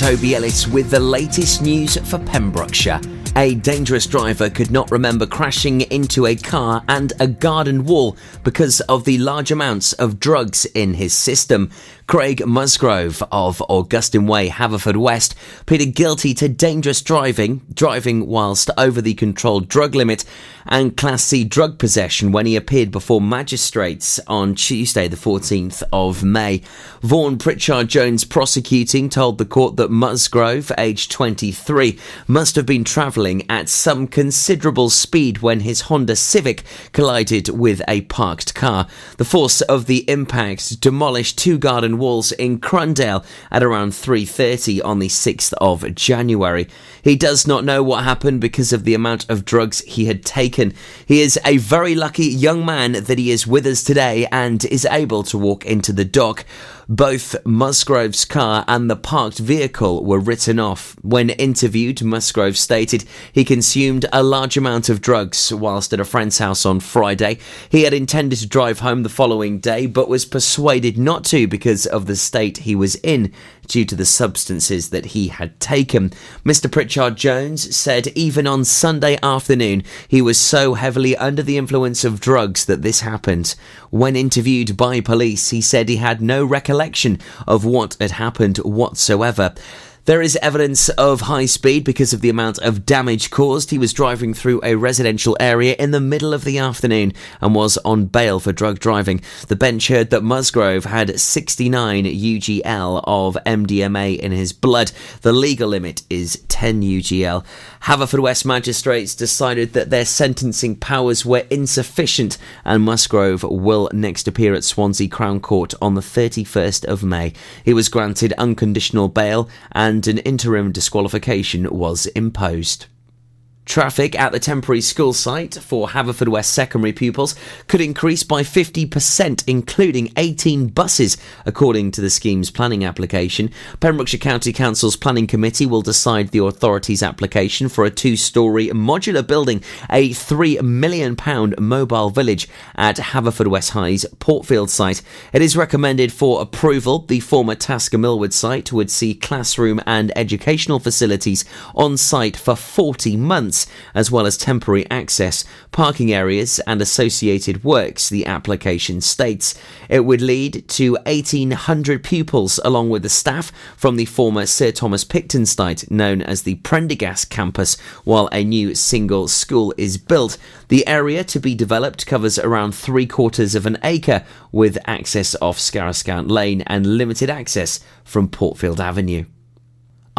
Toby Ellis with the latest news for Pembrokeshire. A dangerous driver could not remember crashing into a car and a garden wall because of the large amounts of drugs in his system. Craig Musgrove of Augustine Way, Haverfordwest, pleaded guilty to dangerous driving, driving whilst over the controlled drug limit, and Class C drug possession when he appeared before magistrates on Tuesday, the 14th of May. Vaughan Pritchard Jones prosecuting told the court that Musgrove, aged 23, must have been travelling at some considerable speed when his Honda Civic collided with a parked car. The force of the impact demolished two garden walls in Crundale at around 3:30 on the 6th of January. He does not know what happened because of the amount of drugs he had taken. He is a very lucky young man that he is with us today and is able to walk into the dock. Both Musgrove's car and the parked vehicle were written off. When interviewed, Musgrove stated he consumed a large amount of drugs whilst at a friend's house on Friday. He had intended to drive home the following day but was persuaded not to because of the state he was in due to the substances that he had taken. Mr. Pritchard Jones said even on Sunday afternoon he was so heavily under the influence of drugs that this happened. When interviewed by police, he said he had no recollection of what had happened whatsoever. There is evidence of high speed because of the amount of damage caused. He was driving through a residential area in the middle of the afternoon and was on bail for drug driving. The bench heard that Musgrove had 69 UGL of MDMA in his blood. The legal limit is 10 UGL. Haverfordwest magistrates decided that their sentencing powers were insufficient and Musgrove will next appear at Swansea Crown Court on the 31st of May. He was granted unconditional bail and and an interim disqualification was imposed. Traffic at the temporary school site for Haverfordwest secondary pupils could increase by 50%, including 18 buses, according to the scheme's planning application. Pembrokeshire County Council's Planning Committee will decide the authority's application for a two story modular building, a £3 million mobile village at Haverfordwest High's Portfield site. It is recommended for approval. The former Tasker Milward site would see classroom and educational facilities on site for 40 months as well as temporary access, parking areas, and associated works, the application states. It would lead to 1,800 pupils, along with the staff from the former Sir Thomas Picton site, known as the Prendergast campus, while a new single school is built. The area to be developed covers around three quarters of an acre, with access off Scarrowscant Lane and limited access from Portfield Avenue.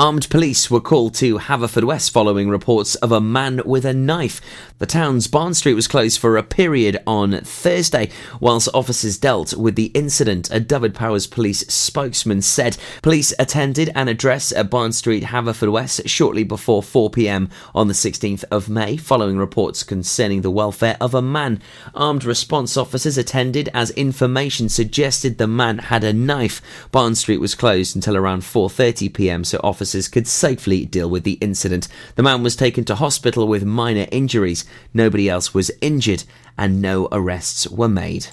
Armed police were called to Haverfordwest following reports of a man with a knife. The town's Barn Street was closed for a period on Thursday whilst officers dealt with the incident. A Dyfed-Powys police spokesman said police attended an address at Barn Street, Haverfordwest shortly before 4pm on the 16th of May following reports concerning the welfare of a man. Armed response officers attended as information suggested the man had a knife. Barn Street was closed until around 4.30pm so officers could safely deal with the incident. The man was taken to hospital with minor injuries. Nobody else was injured, and no arrests were made.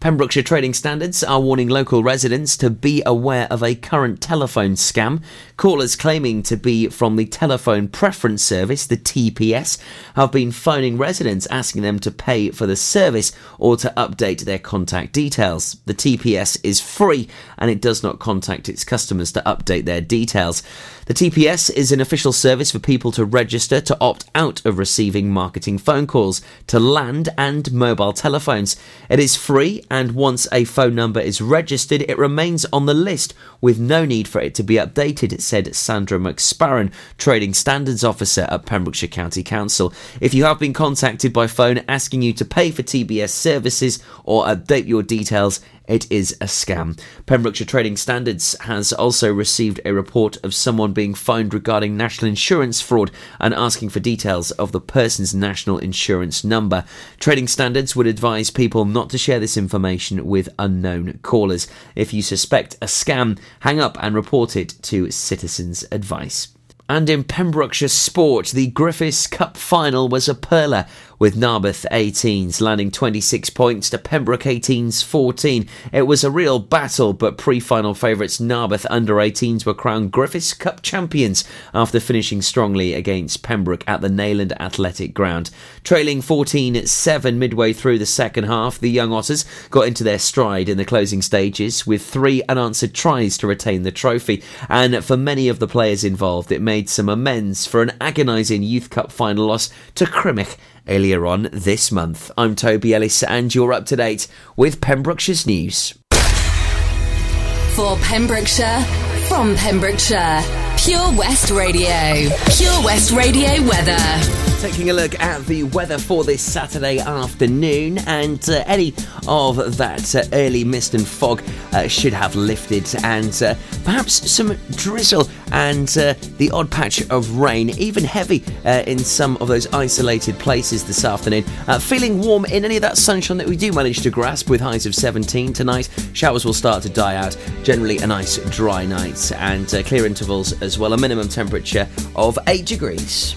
Pembrokeshire Trading Standards are warning local residents to be aware of a current telephone scam. Callers claiming to be from the Telephone Preference Service, the TPS, have been phoning residents asking them to pay for the service or to update their contact details. The TPS is free and it does not contact its customers to update their details. The TPS is an official service for people to register to opt out of receiving marketing phone calls to land and mobile telephones. It is free, and once a phone number is registered, it remains on the list with no need for it to be updated, said Sandra McSparron, Trading Standards Officer at Pembrokeshire County Council. If you have been contacted by phone asking you to pay for TPS services or update your details, it is a scam. Pembrokeshire Trading Standards has also received a report of someone being phoned regarding national insurance fraud and asking for details of the person's national insurance number. Trading Standards would advise people not to share this information with unknown callers. If you suspect a scam, hang up and report it to Citizens Advice. And in Pembrokeshire sport, the Griffiths Cup final was a perler with Narberth 18s landing 26 points to Pembroke 18s 14. It was a real battle, but pre final favourites Narberth under 18s were crowned Griffiths Cup champions after finishing strongly against Pembroke at the Neyland Athletic Ground. Trailing 14 7 midway through the second half, the Young Otters got into their stride in the closing stages with three unanswered tries to retain the trophy. And for many of the players involved, it made some amends for an agonising Youth Cup final loss to Crymych earlier on this month. I'm Toby Ellis, and you're up to date with Pembrokeshire's news. For Pembrokeshire, from Pembrokeshire, Pure West Radio. Pure West Radio weather. Taking a look at the weather for this Saturday afternoon, and uh, any of that uh, early mist and fog uh, should have lifted, and uh, perhaps some drizzle and uh, the odd patch of rain, even heavy uh, in some of those isolated places this afternoon. feeling warm in any of that sunshine that we do manage to grasp with highs of 17 tonight. Showers will start to die out. Generally, a nice dry night and clear intervals as well. A minimum temperature of 8 degrees.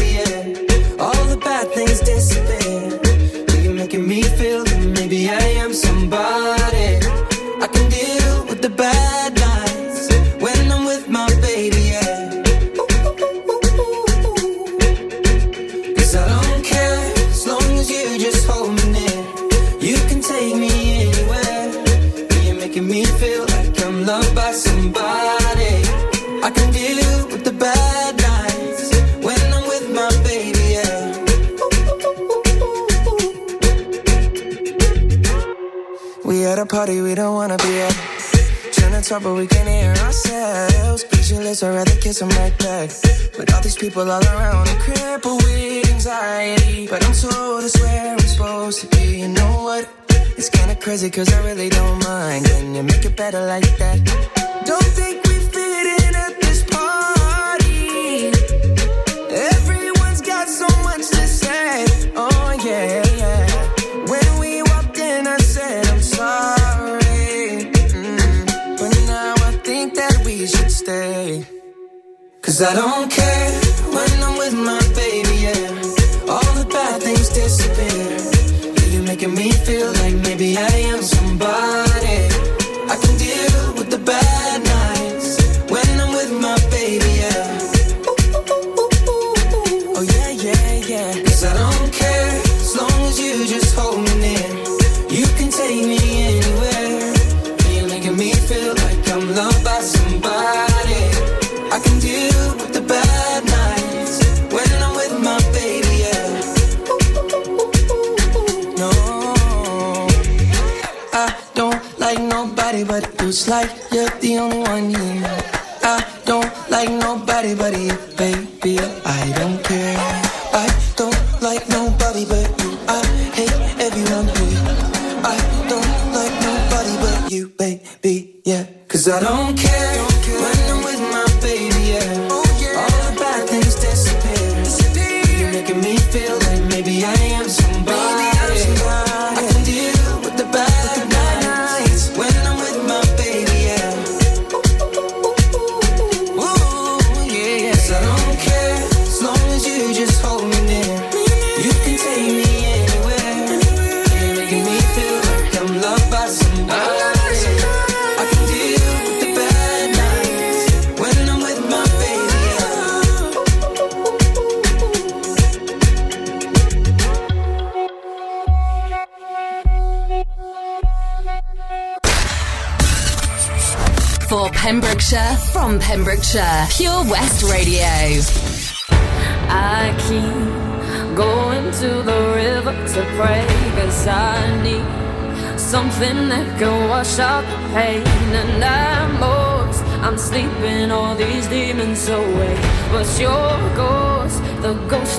people all around, I'm crippled with anxiety. But I'm told it's where I'm supposed to be. You know what? It's kinda crazy, cause I really don't mind. Can you make it better like that? Don't think we fit in at this party. Everyone's got so much to say. Oh, yeah. Yeah. When we walked in, I said I'm sorry. Mm -hmm. But now I think that we should stay. Cause I don't but it's like you're the only one here. I don't like nobody but you, baby. I don't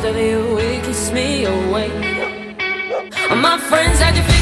of you, it keeps me awake. My friends had you figured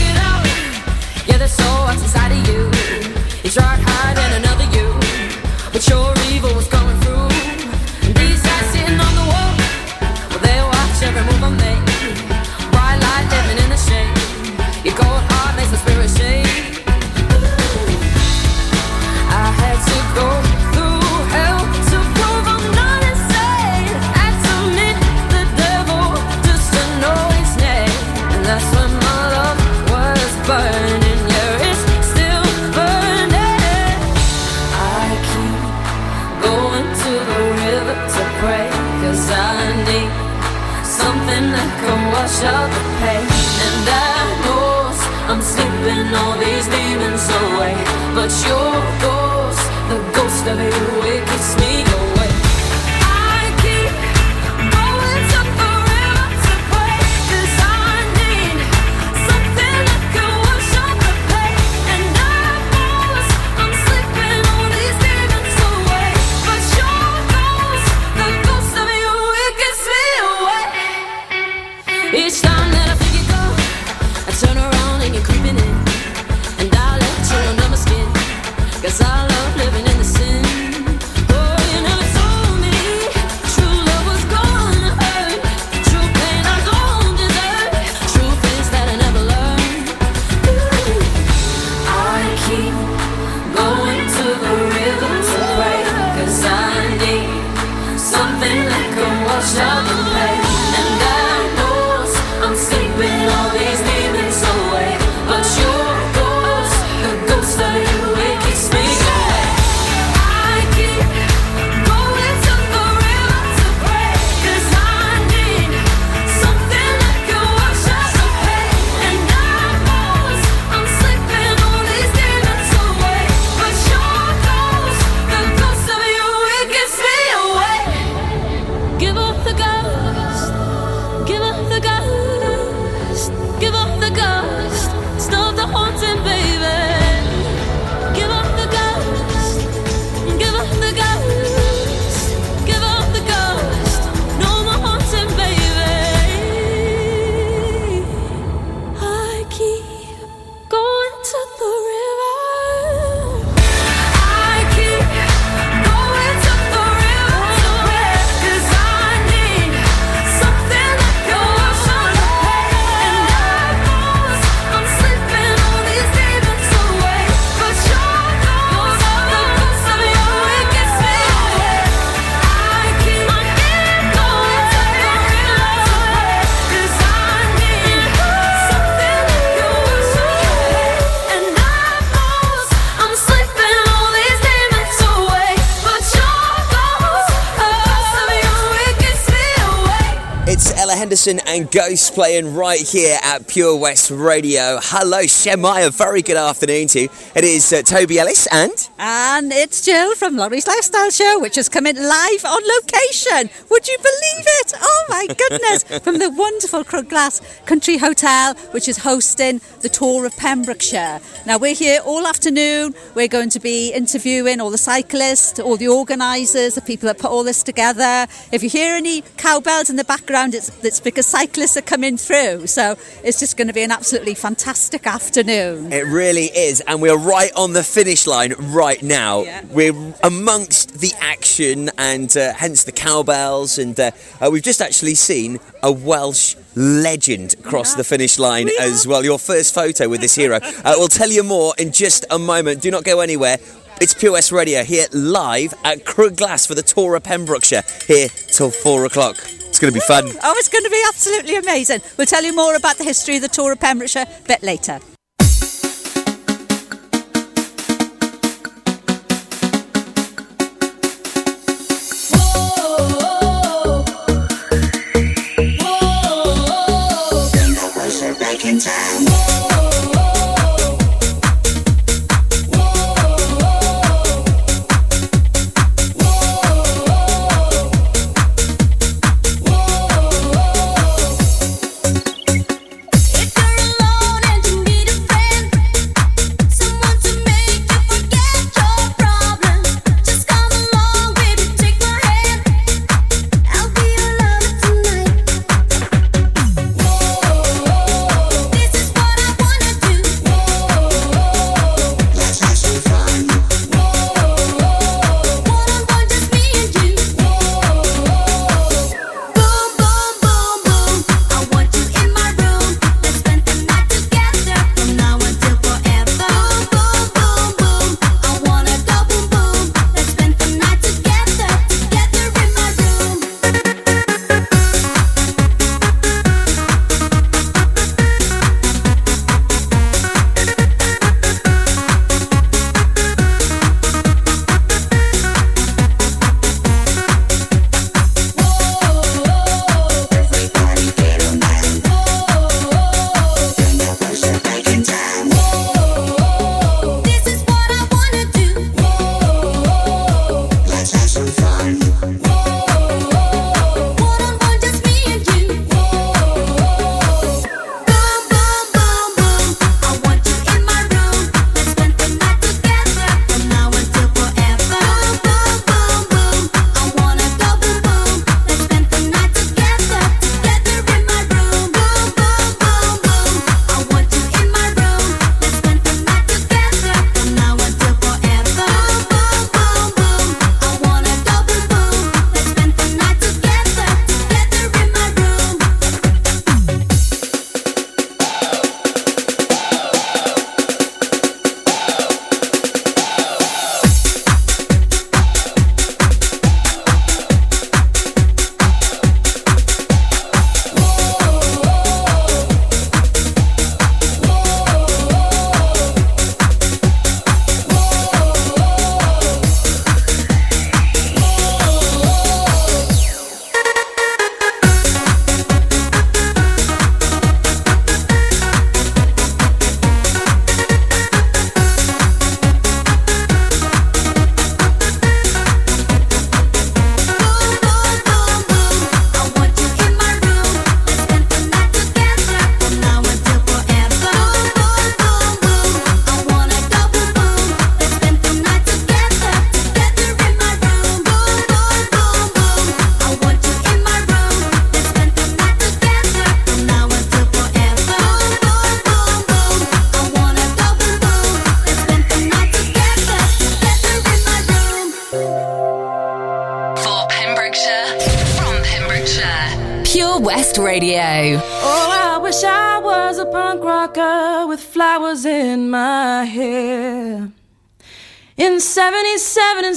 Henderson and Ghost playing right here at Pure West Radio. Hello, Shemaya. Very good afternoon to you. It is uh, Toby Ellis and. And it's Jill from Laurie's Lifestyle Show, which is coming live on location. Would you believe it? Oh my goodness! from the wonderful Crug Glas Country Hotel, which is hosting the tour of Pembrokeshire. Now we're here all afternoon. We're going to be interviewing all the cyclists, all the organisers, the people that put all this together. If you hear any cowbells in the background, it's, it's because cyclists are coming through. So it's just going to be an absolutely fantastic afternoon. It really is, and we're right on the finish line right now. Yeah. We're amongst the action, and uh, hence the cowbells, and uh, uh, we've just actually seen a Welsh legend cross the finish line We as well. Your first photo with this hero. Uh, we'll tell you more in just a moment. Do not go anywhere. It's Pure West Radio here live at Crug Glas for the tour of Pembrokeshire here till four o'clock. It's going to be fun. Oh, it's going to be absolutely amazing. We'll tell you more about the history of the tour of Pembrokeshire a bit later.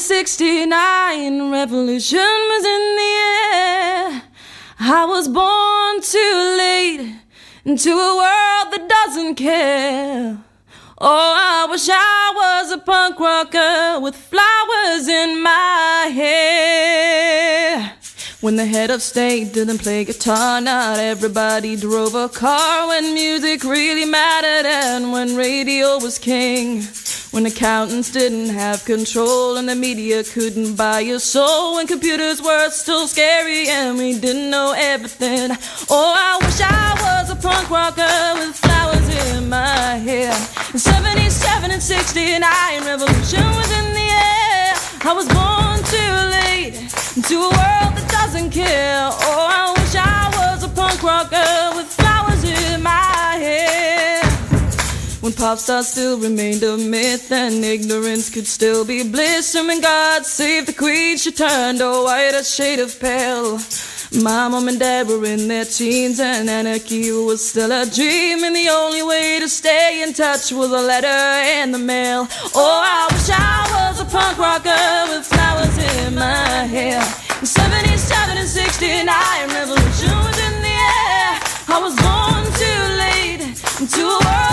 77 and 69, revolution was in the air. I was born too late into a world that doesn't care. Oh, I wish I was a punk rocker with flowers in my hair. When the head of state didn't play guitar, not everybody drove a car. When music really mattered and when radio was king. When accountants didn't have control and the media couldn't buy your soul. When computers were still scary and we didn't know everything. Oh, I wish I was a punk rocker with flowers in my hair. In 77 and 69, revolution was in the air. I was born too late into a world that doesn't care. Oh, I wish I was a punk rocker with flowers When pop stars still remained a myth and ignorance could still be bliss. And when God saved the queen, she turned a whiter shade of pale. My mom and dad were in their teens and anarchy was still a dream. And the only way to stay in touch was a letter in the mail. Oh, I wish I was a punk rocker with flowers in my hair. In 77 and 69, revolution was in the air. I was born too late into a world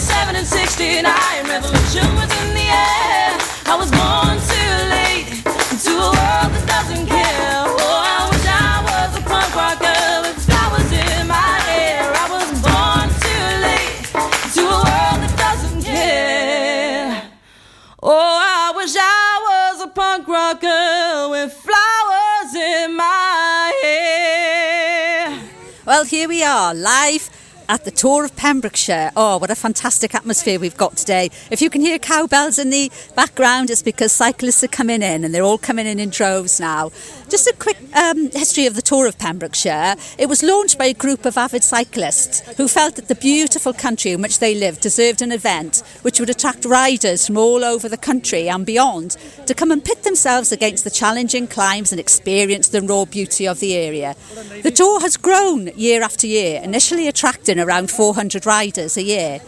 77 and 69, revolution was in the air. I was born too late into a world that doesn't care. Oh, I wish I was a punk rocker with flowers in my hair. I was born too late into a world that doesn't care. Oh, I wish I was a punk rocker with flowers in my hair. Well, here we are, live at the tour of Pembrokeshire. Oh, what a fantastic atmosphere we've got today. If you can hear cowbells in the background, it's because cyclists are coming in and they're all coming in in droves now. Just a quick um, history of the tour of Pembrokeshire. It was launched by a group of avid cyclists who felt that the beautiful country in which they lived deserved an event which would attract riders from all over the country and beyond to come and pit themselves against the challenging climbs and experience the raw beauty of the area. The tour has grown year after year, initially attracting around 400 riders a year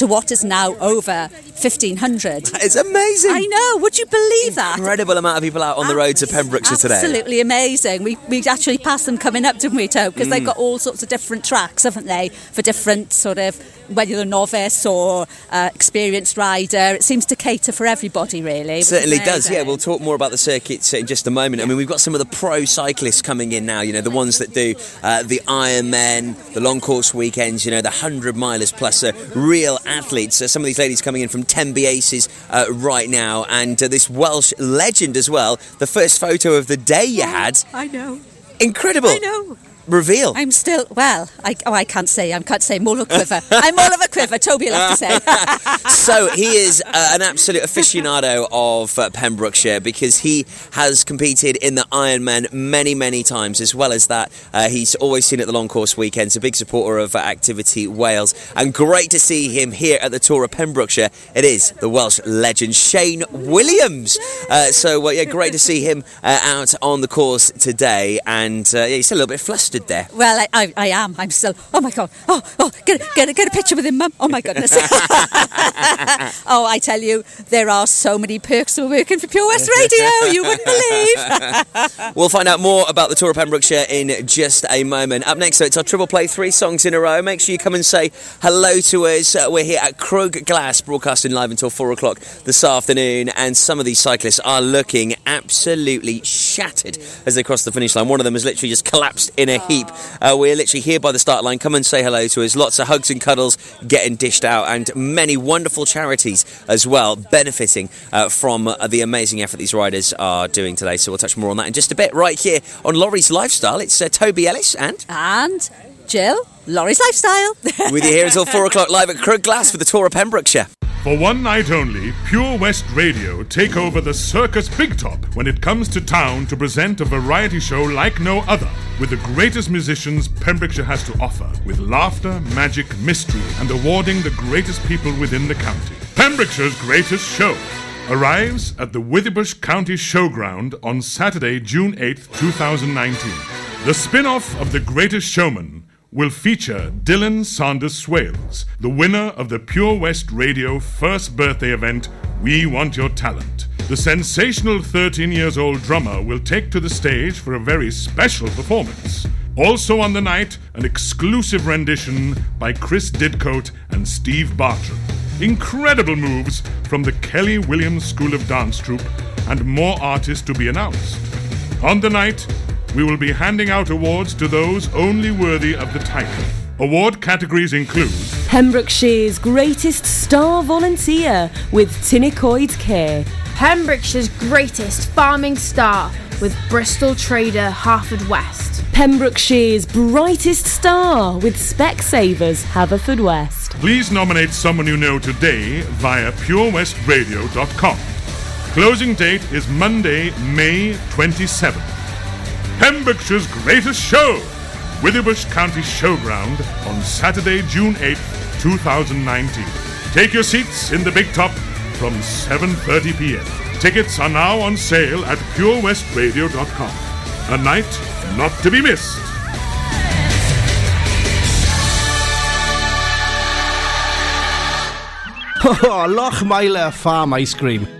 to what is now over 1500. It's amazing. I know, would you believe that? Incredible amount of people out on the roads of Pembrokeshire today. Absolutely amazing. We, we actually passed them coming up, didn't we, Toe? Because Mm. they've got all sorts of different tracks, haven't they? For different sort of, whether you're a novice or uh, experienced rider. It seems to cater for everybody, really. Certainly does, yeah. We'll talk more about the circuits in just a moment. I mean, we've got some of the pro cyclists coming in now, you know, the ones that do uh, the Ironmen, the long course weekends, you know, the 100 milers plus a real athletes. Uh, some of these ladies coming in from Tenby Aces uh, right now, and uh, this Welsh legend as well. The first photo of the day you had. I know. Incredible. I know. Reveal. I'm still well. I oh I can't say. I can't say. I'm all of a quiver. I'm all of a quiver. Toby will have to say. so he is uh, an absolute aficionado of uh, Pembrokeshire because he has competed in the Ironman many, many times. As well as that, uh, he's always seen at the long course weekends. A big supporter of uh, Activity Wales, and great to see him here at the Tour of Pembrokeshire. It is the Welsh legend Shane Williams. Uh, so yeah, great to see him uh, out on the course today, and uh, yeah, he's still a little bit flustered there. Well, I, I, I am. I'm still. Oh my god. Oh, oh, get, a- get, get a picture with him, mum. Oh my goodness. oh, I tell you, there are so many perks of working for Pure West Radio. You wouldn't believe. We'll find out more about the Tour of Pembrokeshire in just a moment. Up next, though, it's our triple play three songs in a row. Make sure you come and say hello to us. Uh, we're here at Crug Glas, broadcasting live until four o'clock this afternoon, and some of these cyclists are looking absolutely shattered as they cross the finish line. One of them has literally just collapsed in a heap. Uh, we're literally here by the start line. Come and say hello to us. Lots of hugs and cuddles getting dished out, and many wonderful charities as well benefiting uh, from the amazing effort these riders are doing today. So we'll touch more on that in just a bit. Right here on Laurie's Lifestyle, it's uh, Toby Ellis and And Jill, Laurie's Lifestyle. with you here until four o'clock live at Crug Glas for the tour of Pembrokeshire. For one night only, Pure West Radio take over the Circus Big Top when it comes to town to present a variety show like no other, with the greatest musicians Pembrokeshire has to offer, with laughter, magic, mystery, and awarding the greatest people within the county. Pembrokeshire's greatest show arrives at the Withybush County Showground on Saturday, June 8th, 2019. The spin off of The Greatest Showman will feature Dylan Sanders Swales, the winner of the Pure West Radio first birthday event, We Want Your Talent. The sensational 13 years old drummer will take to the stage for a very special performance. Also on the night, an exclusive rendition by Chris Didcote and Steve Bartram. Incredible moves from the Kelly Williams School of Dance Troupe, and more artists to be announced. On the night, we will be handing out awards to those only worthy of the title. Award categories include Pembrokeshire's greatest star volunteer with Tinnicoid Care. Pembrokeshire's greatest farming star with Bristol Trader Haverfordwest. Pembrokeshire's brightest star with Specsavers Haverfordwest. Please nominate someone you know today via purewestradio.com. Closing date is Monday, May 27th. Pembrokeshire's greatest show, Withybush County Showground on Saturday, June 8th, 2019. Take your seats in the big top from 7:30 p.m. Tickets are now on sale at purewestradio.com. A night not to be missed. Oh, Lochmeyler Farm Ice Cream.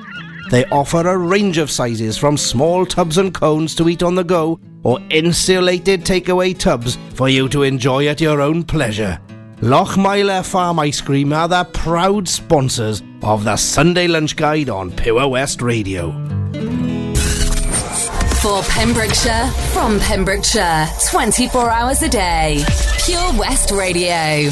They offer a range of sizes from small tubs and cones to eat on the go or insulated takeaway tubs for you to enjoy at your own pleasure. Lochmeyler Farm Ice Cream are the proud sponsors of the Sunday Lunch Guide on Pure West Radio. For Pembrokeshire, from Pembrokeshire, 24 hours a day. Pure West Radio.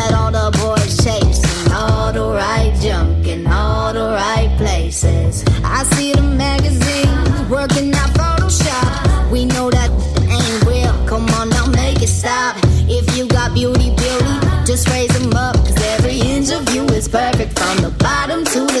places. I see the magazines working out Photoshop. We know that ain't real. Come on now, make it stop. If you got beauty, beauty, just raise them up. Cause every inch of you is perfect from the bottom to the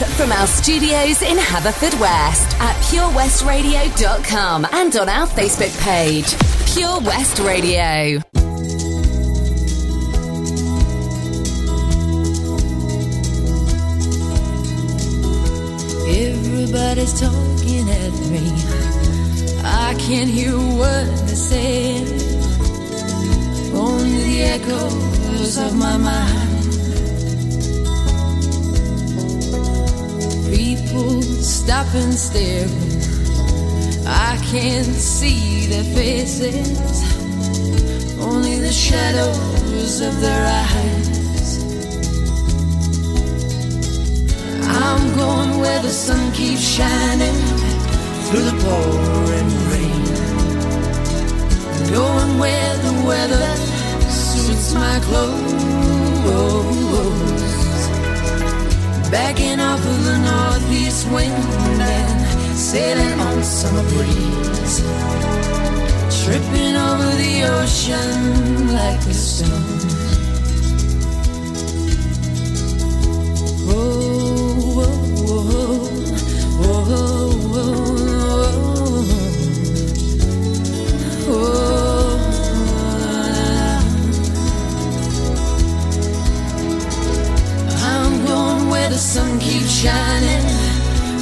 live from our studios in Haverfordwest at purewestradio.com and on our Facebook page. Pure West Radio. Everybody's talking at me. I can't hear word they're saying. Only the echoes of my mind. Stop and stare. I can't see their faces. Only the shadows of their eyes. I'm going where the sun keeps shining through the pouring rain. Going where the weather suits my clothes. Backing off of the northeast wind and sailing on summer breeze. Tripping over the ocean like a stone. Oh, oh, oh, oh, oh, oh. Where the sun keeps shining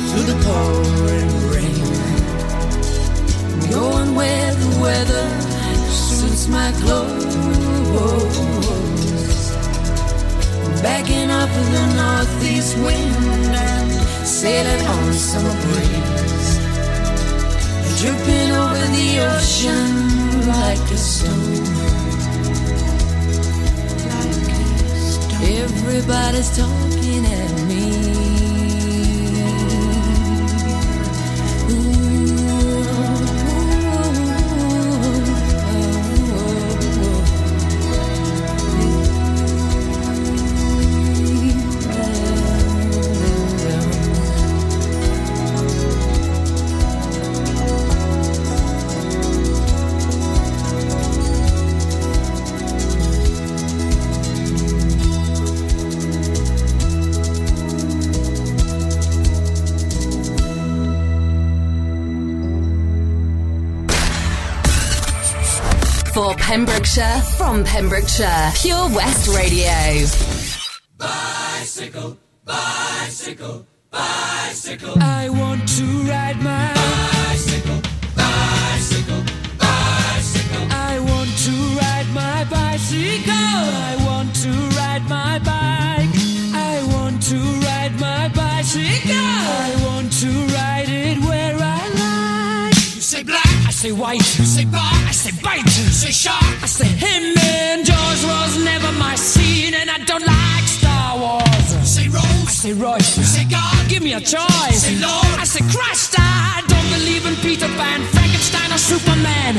through the pouring rain. Going where the weather suits my clothes. Backing up in the northeast wind and sailing on summer breeze. Dripping over the ocean like a stone. Everybody's talking For Pembrokeshire, from Pembrokeshire, Pure West Radio. Bicycle, bicycle, bicycle. I want to ride my bicycle, say white. you say bar, I say bite. you say shark. I say him and Jaws was never my scene, and I don't like Star Wars. You say Rose. I say Royce. you say God. Give me a choice. Say Lord. I say Christ. I don't believe in Peter Pan, Frankenstein, or Superman.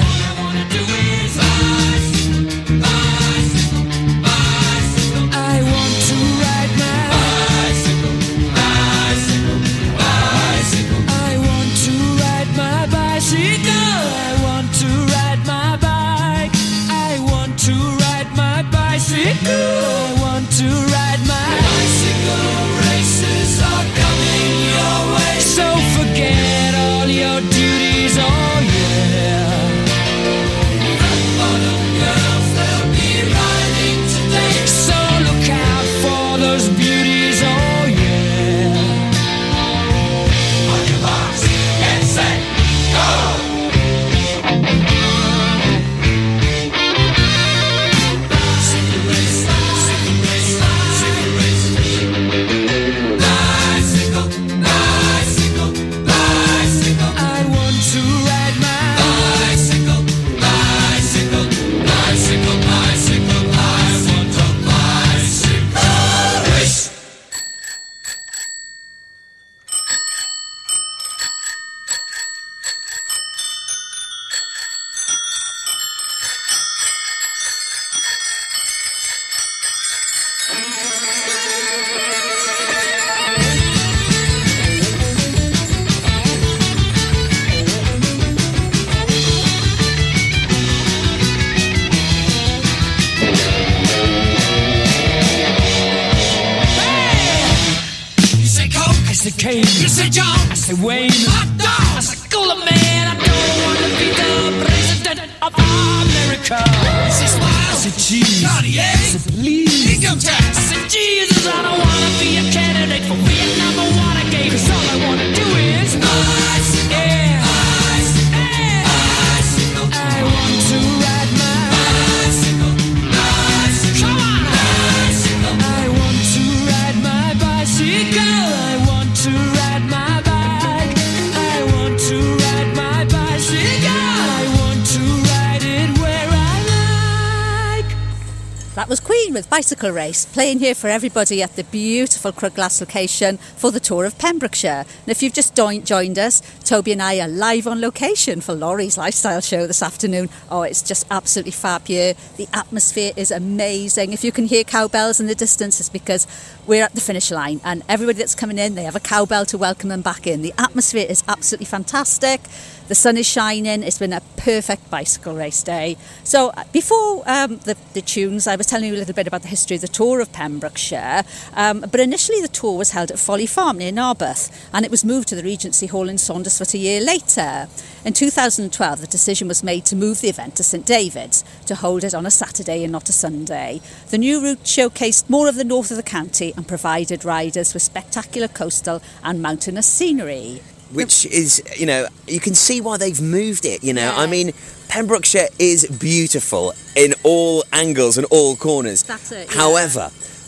Bicycle Race, playing here for everybody at the beautiful Crug Glas location for the tour of Pembrokeshire. And if you've just joined us, Toby and I are live on location for Laurie's Lifestyle Show this afternoon. Oh, it's just absolutely fab here. The atmosphere is amazing. If you can hear cowbells in the distance, it's because we're at the finish line and everybody that's coming in, they have a cowbell to welcome them back in. The atmosphere is absolutely fantastic. The sun is shining. It's been a perfect bicycle race day. So uh, before um, the, the tunes, I was telling you a little bit about the history of the tour of Pembrokeshire. Um, but initially, the tour was held at Folly Farm near Narberth, and it was moved to the Regency Hall in Saundersfoot a year later. In 2012, the decision was made to move the event to St David's to hold it on a Saturday and not a Sunday. The new route showcased more of the north of the county and provided riders with spectacular coastal and mountainous scenery. Which is you know you can see why they've moved it you know. I mean pembrokeshire is beautiful in all angles and all corners. That's it, yeah.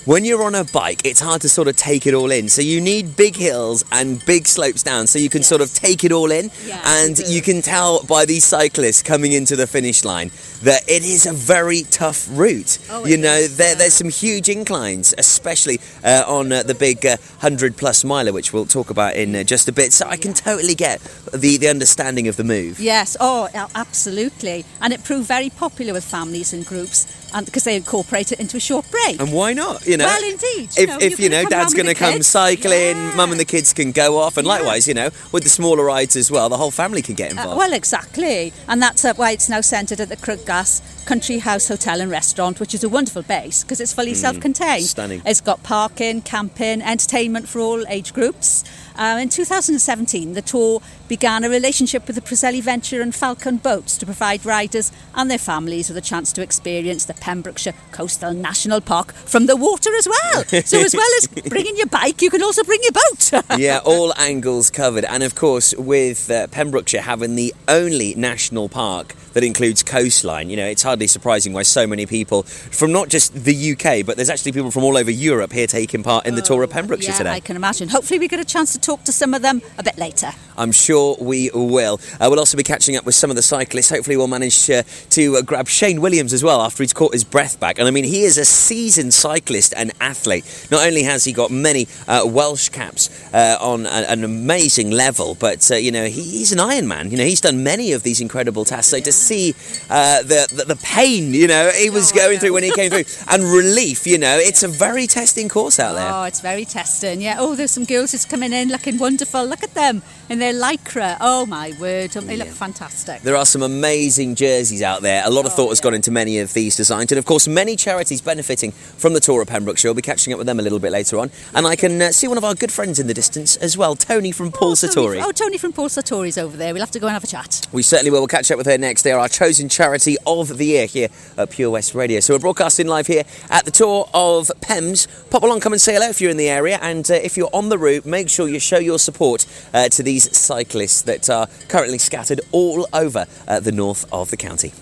When you're on a bike it's hard to sort of take it all in. So you need big hills and big slopes down so you can sort of take it all in. Yeah, and you you can tell by these cyclists coming into the finish line that it is a very tough route. Oh, you know is, there, yeah. there's some huge inclines especially uh, on uh, the big uh, 100 plus miler which we'll talk about in uh, just a bit. So i can totally get the, the understanding of the move. Yes, oh, absolutely. And it proved very popular with families and groups and because they incorporate it into a short break. and why not? You know Well, indeed, you if, know, if you you know dad's going to come cycling Yeah. mum and the kids can go off and Yeah. likewise you know with the smaller rides as well the whole family can get Uh, involved well, exactly. And that's uh, why it's now centred at the Crug Glas Country House Hotel and Restaurant, which is a wonderful base because it's fully self contained. Mm, stunning. It's got parking, camping, entertainment for all age groups. Uh, in 2017, the tour began a relationship with the Preseli Venture and Falcon Boats to provide riders and their families with a chance to experience the Pembrokeshire Coastal National Park from the water as well. so, as well as bringing your bike, you can also bring your boat. yeah, all angles covered. And of course, with uh, Pembrokeshire having the only national park that includes coastline, you know, it's hardly surprising why so many people from not just the UK, but there's actually people from all over Europe here taking part in the tour of Pembrokeshire yeah, today. I can imagine. Hopefully, we get a chance to talk to some of them a bit later. I'm sure we will. Uh, we'll also be catching up with some of the cyclists. Hopefully, we'll manage uh, to uh, grab Shane Williams as well after he's caught his breath back. And I mean, he is a seasoned cyclist and athlete. Not only has he got many uh, Welsh caps uh, on a, an amazing level, but uh, you know he, he's an Ironman. You know he's done many of these incredible tasks. So to see uh, the, the the pain, you know, he was going through when he came through, and relief, you know, it's a very testing course out there. Oh, it's very testing. Yeah. Oh, there's some girls who's coming in looking wonderful. Look at them in their lycra. Oh my word, don't they look fantastic? There are some amazing jerseys out there. A lot of thought has gone into many of these designs, and of course, many charities benefiting from the tour of Pembrokeshire. We'll be catching up with them a little bit later on, and I can uh, see one of our good friends in the distance as well, Tony from Paul Sartori. Oh, Tony from Paul Sartori's over there. We'll have to go and have a chat. We certainly will. We'll catch up with her next. They are our chosen charity of the year here at Pure West Radio. So we're broadcasting live here at the tour of PEMS. Pop along, come and say hello if you're in the area, and uh, if you're on the route, make sure you show your support uh, to these cyclists that are currently scattered all over uh, the north of the county.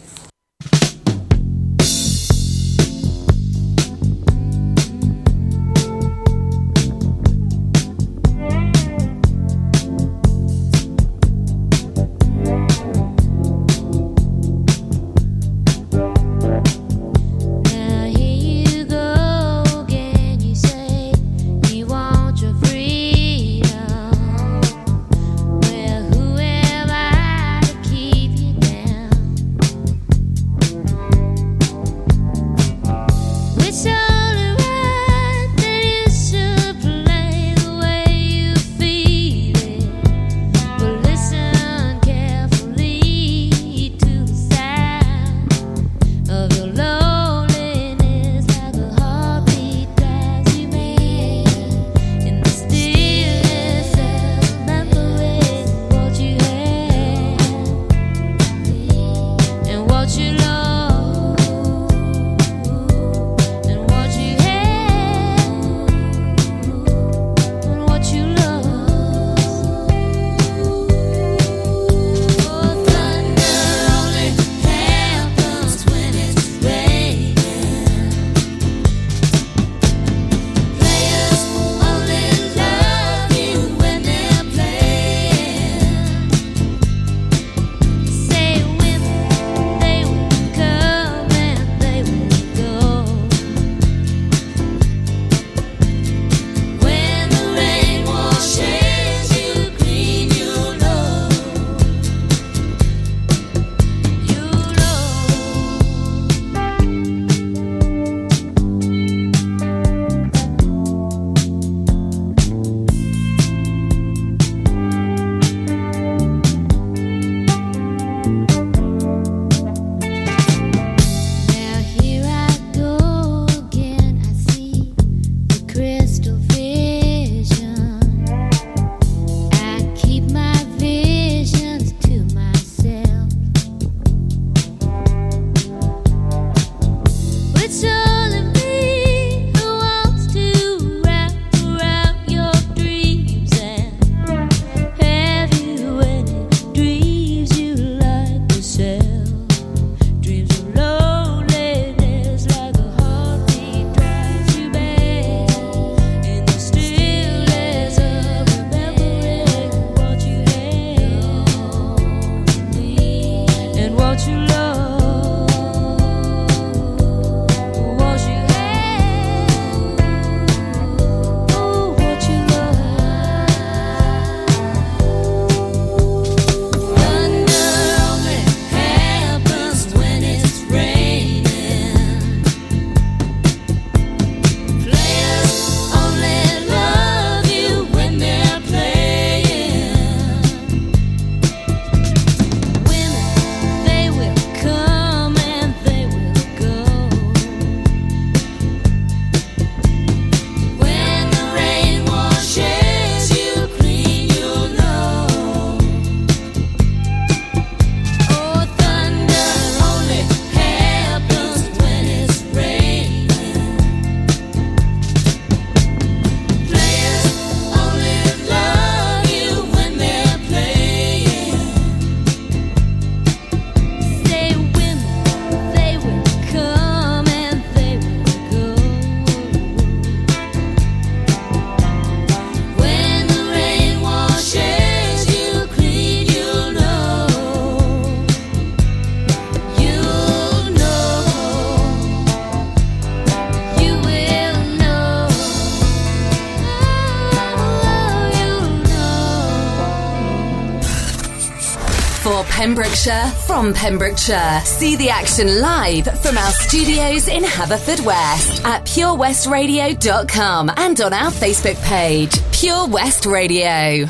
Pembrokeshire, from Pembrokeshire. See the action live from our studios in Haverfordwest at purewestradio.com and on our Facebook page, Pure West Radio.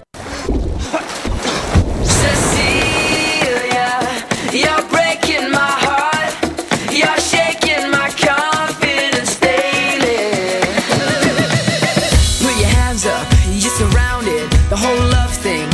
Cecilia, you're breaking my heart. You're shaking my confidence daily. Put your hands up, you're surrounded. The whole love thing,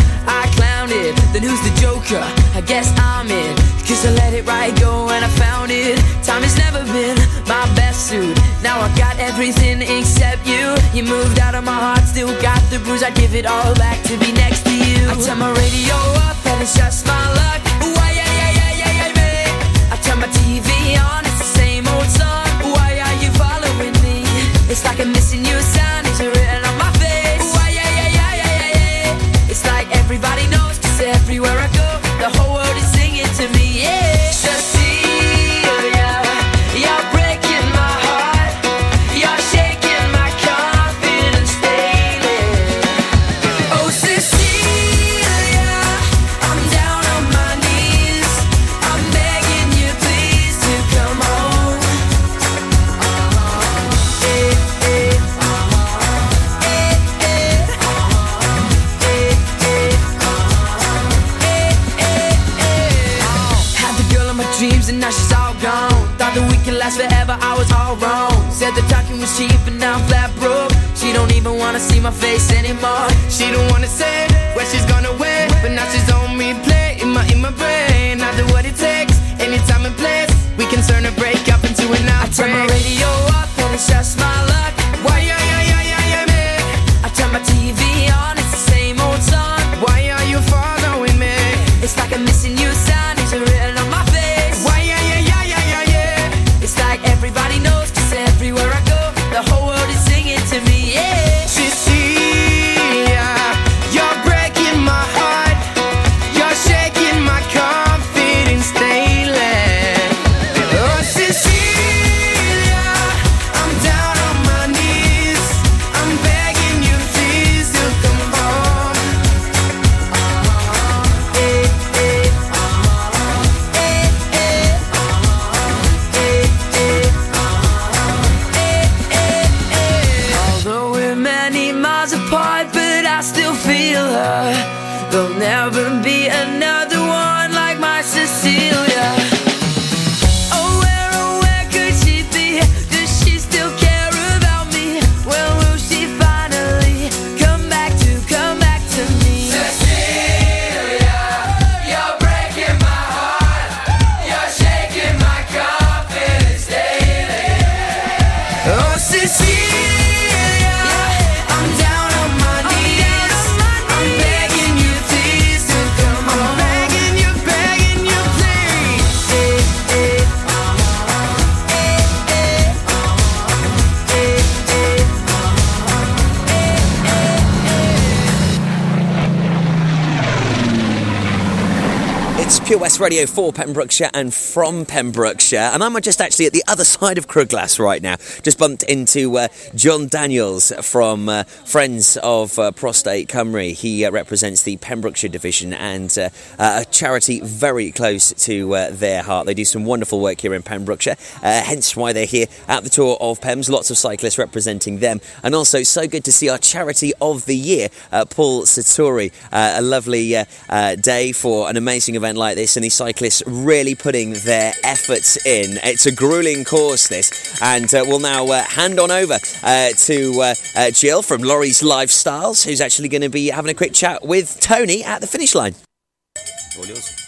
I. Then who's the joker? I guess I'm in. Cause I let it right go and I found it. Time has never been my best suit. Now I got everything except you. You moved out of my heart, still got the bruise. I give it all back to be next to you. I turn my radio up and it's just my luck. Why, yeah, yeah, yeah, yeah, yeah, babe. I turn my TV on, it's the same old song. Why are you following me? It's like I'm missing you, sign everywhere I go, Said the talking was cheap and now flat broke. She don't even wanna see my face anymore. She don't wanna say where she's gonna win But now she's on replay in my, in my brain. I do what it takes, anytime and place. We can turn a break up into an outbreak I turn my radio for Pembrokeshire and from Pembrokeshire. And I'm just actually at the other side of Crug Glas right now. Just bumped into uh, John Daniels from uh, Friends of uh, Prostate Cymru. He uh, represents the Pembrokeshire division and uh, uh, a charity very close to their heart. They do some wonderful work here in Pembrokeshire, hence why they're here at the Tour of Pems. Lots of cyclists representing them. And also, so good to see our charity of the year, Paul Sartori. A lovely day for an amazing event like this, and these cyclists really putting their efforts in. It's a grueling course, this, and uh, we'll now uh, hand on over uh, to uh, uh, Jill from Laurie's Lifestyles, who's actually going to be having a quick chat with Tony at the finish line. All yours.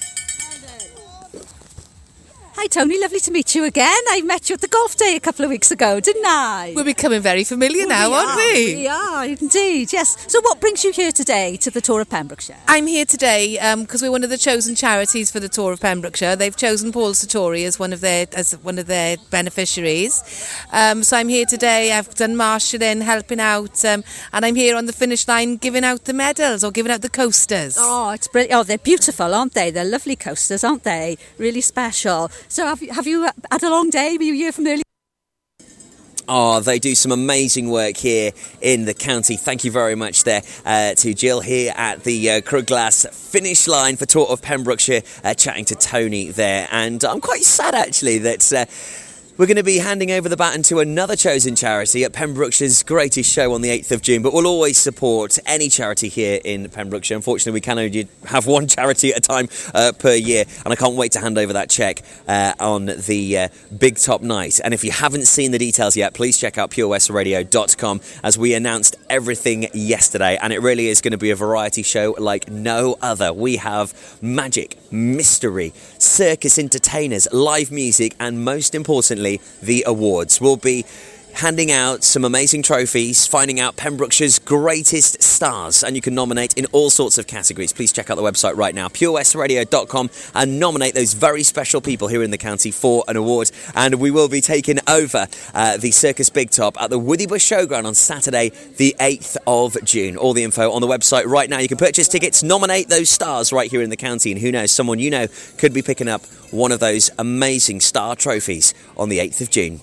Hi, Tony. Lovely to meet you again. I met you at the golf day a couple of weeks ago, didn't I? We're becoming very familiar now, we aren't are, we? We are, indeed, yes. So, what brings you here today to the Tour of Pembrokeshire? I'm here today because we're one of the chosen charities for the Tour of Pembrokeshire. They've chosen Paul Sartori as one of their as one of their beneficiaries. Um, so I'm here today. I've done marshalling, helping out, um, and I'm here on the finish line giving out the medals or giving out the coasters. Oh, it's brilliant. Oh, they're beautiful, aren't they? They're lovely coasters, aren't they? Really special. So, have you, have you had a long day? Were you here from early? Oh, they do some amazing work here in the county. Thank you very much there uh, to Jill here at the uh, Crug Glas finish line for Tour of Pembrokeshire, uh, chatting to Tony there. And I'm quite sad actually that. We're going to be handing over the baton to another chosen charity at Pembrokeshire's greatest show on the 8th of June, but we'll always support any charity here in Pembrokeshire. Unfortunately, we can only have one charity at a time uh, per year, and I can't wait to hand over that cheque uh, on the uh, Big Top Night. And if you haven't seen the details yet, please check out purewestradio.com as we announced everything yesterday, and it really is going to be a variety show like no other. We have magic, mystery, circus entertainers, live music, and most importantly, the awards. We'll be handing out some amazing trophies, finding out Pembrokeshire's greatest stars, and you can nominate in all sorts of categories. Please check out the website right now, purewestradio.com, and nominate those very special people here in the county for an award. And we will be taking over uh, the Circus Big Top at the Withybush Showground on Saturday, the 8th of June. All the info on the website right now. You can purchase tickets, nominate those stars right here in the county, and who knows, someone you know could be picking up one of those amazing star trophies on the 8th of June.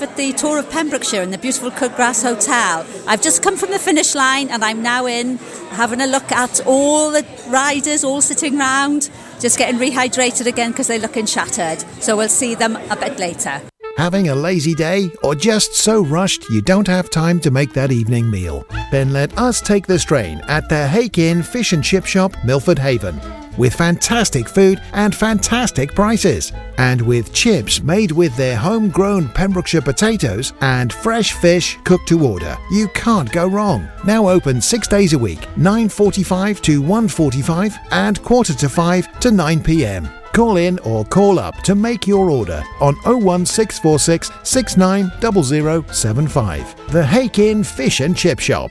At the tour of Pembrokeshire in the beautiful Crug Glas Hotel. I've just come from the finish line and I'm now in having a look at all the riders all sitting round, just getting rehydrated again because they're looking shattered. So we'll see them a bit later. Having a lazy day or just so rushed you don't have time to make that evening meal? Then let us take the strain at the Hake Inn Fish and Chip Shop, Milford Haven. With fantastic food and fantastic prices. And with chips made with their homegrown Pembrokeshire potatoes and fresh fish cooked to order. You can't go wrong. Now open six days a week, 9.45 to 1.45 and quarter to 5 to 9 pm. Call in or call up to make your order on 01646 690075. The Hake Inn Fish and Chip Shop.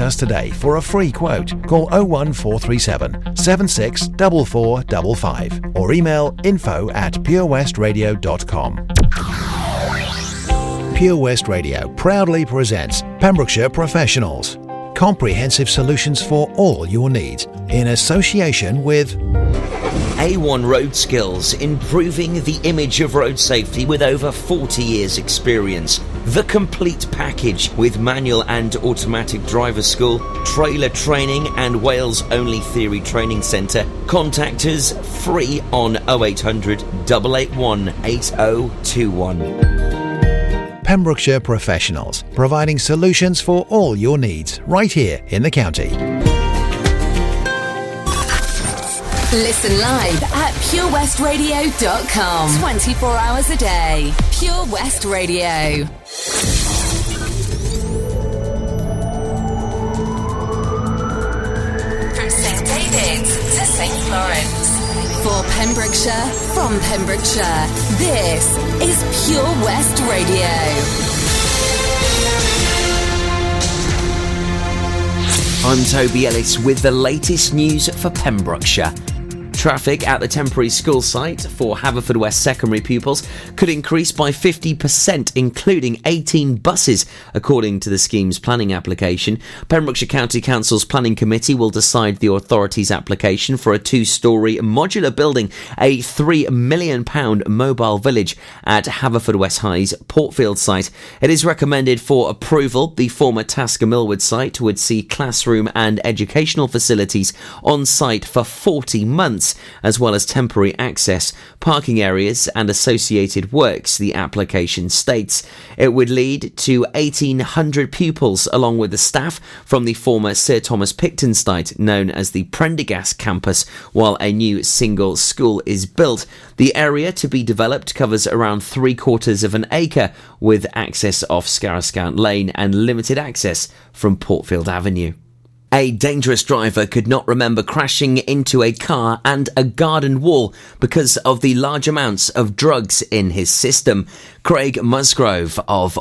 us today for a free quote. Call 01437 764455 or email info at purewestradio.com. Pure West Radio proudly presents Pembrokeshire Professionals. Comprehensive solutions for all your needs in association with A1 Road Skills, improving the image of road safety with over 40 years' experience. The complete package with manual and automatic driver school, trailer training, and Wales only theory training centre. Contact us free on 0800 881 8021. Pembrokeshire Professionals, providing solutions for all your needs right here in the county. Listen live at purewestradio.com. 24 hours a day. Pure West Radio. From St. David's to St. Lawrence. For Pembrokeshire, from Pembrokeshire, this is Pure West Radio. I'm Toby Ellis with the latest news for Pembrokeshire. Traffic at the temporary school site for Haverfordwest secondary pupils could increase by 50%, including 18 buses, according to the scheme's planning application. Pembrokeshire County Council's Planning Committee will decide the authority's application for a two story modular building, a £3 million mobile village at Haverfordwest High's Portfield site. It is recommended for approval. The former Tasker Milward site would see classroom and educational facilities on site for 40 months as well as temporary access, parking areas, and associated works, the application states. It would lead to 1,800 pupils, along with the staff from the former Sir Thomas Picton site, known as the Prendergast campus, while a new single school is built. The area to be developed covers around three quarters of an acre, with access off Scarrowscant Lane and limited access from Portfield Avenue. A dangerous driver could not remember crashing into a car and a garden wall because of the large amounts of drugs in his system. Craig Musgrove of